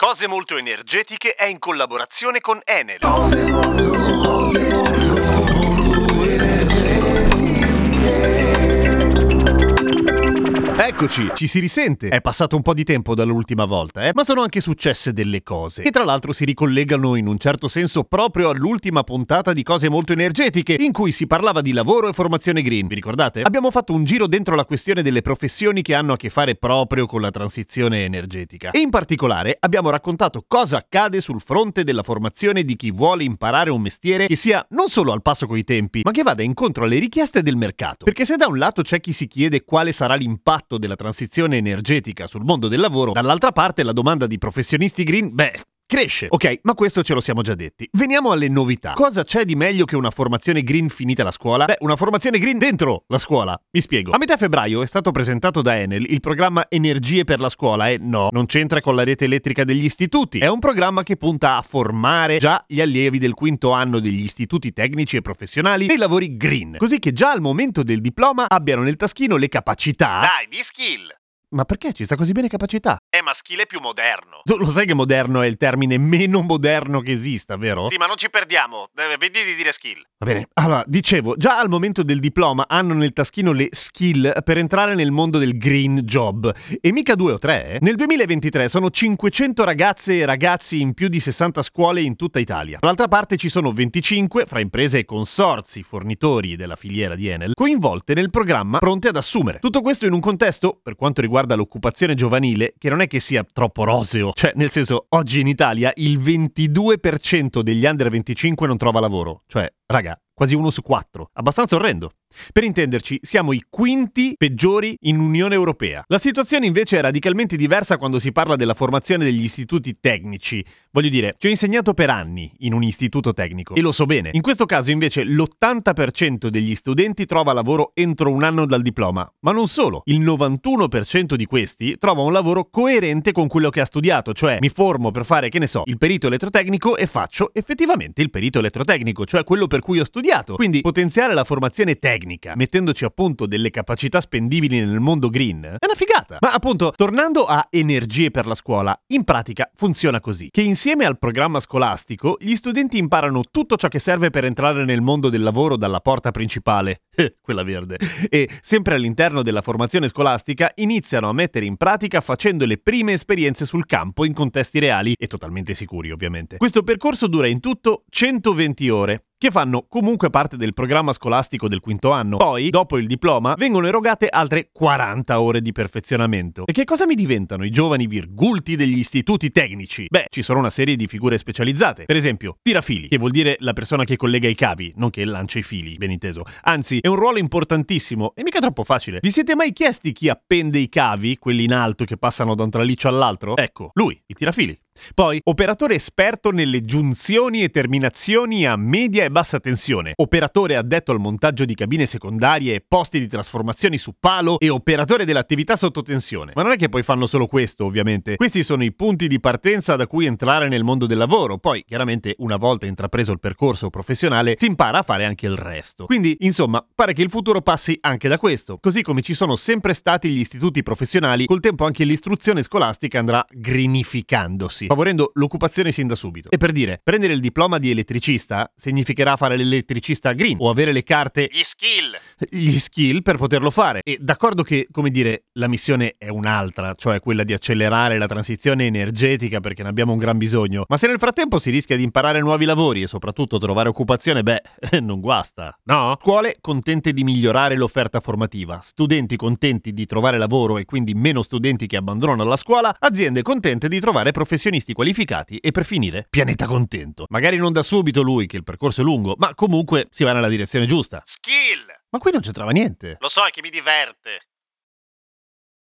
Cose molto energetiche è in collaborazione con Enel. Eccoci, ci si risente. È passato un po' di tempo dall'ultima volta, eh? ma sono anche successe delle cose. Che tra l'altro si ricollegano in un certo senso proprio all'ultima puntata di Cose molto energetiche, in cui si parlava di lavoro e formazione green. Vi ricordate? Abbiamo fatto un giro dentro la questione delle professioni che hanno a che fare proprio con la transizione energetica. E in particolare abbiamo raccontato cosa accade sul fronte della formazione di chi vuole imparare un mestiere che sia non solo al passo coi tempi, ma che vada incontro alle richieste del mercato. Perché se da un lato c'è chi si chiede quale sarà l'impatto della transizione energetica sul mondo del lavoro, dall'altra parte la domanda di professionisti green, beh, Cresce. Ok, ma questo ce lo siamo già detti. Veniamo alle novità. Cosa c'è di meglio che una formazione green finita la scuola? Beh, una formazione green dentro la scuola. Mi spiego. A metà febbraio è stato presentato da Enel il programma Energie per la scuola e no, non c'entra con la rete elettrica degli istituti. È un programma che punta a formare già gli allievi del quinto anno degli istituti tecnici e professionali nei lavori green, così che già al momento del diploma abbiano nel taschino le capacità. Dai, di skill! Ma perché ci sta così bene capacità? È maschile più moderno. Tu lo sai che moderno è il termine meno moderno che esista, vero? Sì, ma non ci perdiamo. Vedi di dire skill. Va bene, allora, dicevo, già al momento del diploma hanno nel taschino le skill per entrare nel mondo del green job. E mica due o tre, eh? Nel 2023 sono 500 ragazze e ragazzi in più di 60 scuole in tutta Italia. Dall'altra parte ci sono 25, fra imprese e consorzi, fornitori della filiera di Enel, coinvolte nel programma pronte ad assumere. Tutto questo in un contesto, per quanto riguarda l'occupazione giovanile, che non è che sia troppo roseo. Cioè, nel senso, oggi in Italia il 22% degli under 25 non trova lavoro. Cioè, raga, quasi uno su quattro. Abbastanza orrendo. Per intenderci, siamo i quinti peggiori in Unione Europea. La situazione invece è radicalmente diversa quando si parla della formazione degli istituti tecnici. Voglio dire, ci ho insegnato per anni in un istituto tecnico e lo so bene. In questo caso invece l'80% degli studenti trova lavoro entro un anno dal diploma, ma non solo. Il 91% di questi trova un lavoro coerente con quello che ha studiato, cioè mi formo per fare, che ne so, il perito elettrotecnico e faccio effettivamente il perito elettrotecnico, cioè quello per cui ho studiato. Quindi potenziare la formazione tecnica, mettendoci appunto delle capacità spendibili nel mondo green, è una figata. Ma appunto, tornando a energie per la scuola, in pratica funziona così, che insieme al programma scolastico gli studenti imparano tutto ciò che serve per entrare nel mondo del lavoro dalla porta principale, quella verde, e sempre all'interno della formazione scolastica iniziano a mettere in pratica facendo le prime esperienze sul campo in contesti reali e totalmente sicuri ovviamente. Questo percorso dura in tutto 120 ore che fanno comunque parte del programma scolastico del quinto anno. Poi, dopo il diploma, vengono erogate altre 40 ore di perfezionamento. E che cosa mi diventano i giovani virgulti degli istituti tecnici? Beh, ci sono una serie di figure specializzate. Per esempio, tirafili, che vuol dire la persona che collega i cavi, non che lancia i fili, ben inteso. Anzi, è un ruolo importantissimo e mica troppo facile. Vi siete mai chiesti chi appende i cavi, quelli in alto che passano da un traliccio all'altro? Ecco, lui, il tirafili. Poi, operatore esperto nelle giunzioni e terminazioni a media e bassa tensione, operatore addetto al montaggio di cabine secondarie e posti di trasformazioni su palo e operatore dell'attività sotto tensione. Ma non è che poi fanno solo questo, ovviamente. Questi sono i punti di partenza da cui entrare nel mondo del lavoro. Poi, chiaramente, una volta intrapreso il percorso professionale, si impara a fare anche il resto. Quindi, insomma, pare che il futuro passi anche da questo. Così come ci sono sempre stati gli istituti professionali, col tempo anche l'istruzione scolastica andrà greenificandosi favorendo l'occupazione sin da subito. E per dire, prendere il diploma di elettricista significherà fare l'elettricista green o avere le carte Gli skill! gli skill per poterlo fare. E d'accordo che, come dire, la missione è un'altra, cioè quella di accelerare la transizione energetica perché ne abbiamo un gran bisogno, ma se nel frattempo si rischia di imparare nuovi lavori e soprattutto trovare occupazione, beh, non guasta, no? Scuole contente di migliorare l'offerta formativa, studenti contenti di trovare lavoro e quindi meno studenti che abbandonano la scuola, aziende contente di trovare professionisti professionisti qualificati e per finire pianeta contento. Magari non da subito lui, che il percorso è lungo, ma comunque si va nella direzione giusta. Skill! Ma qui non c'entrava niente. Lo so, è che mi diverte.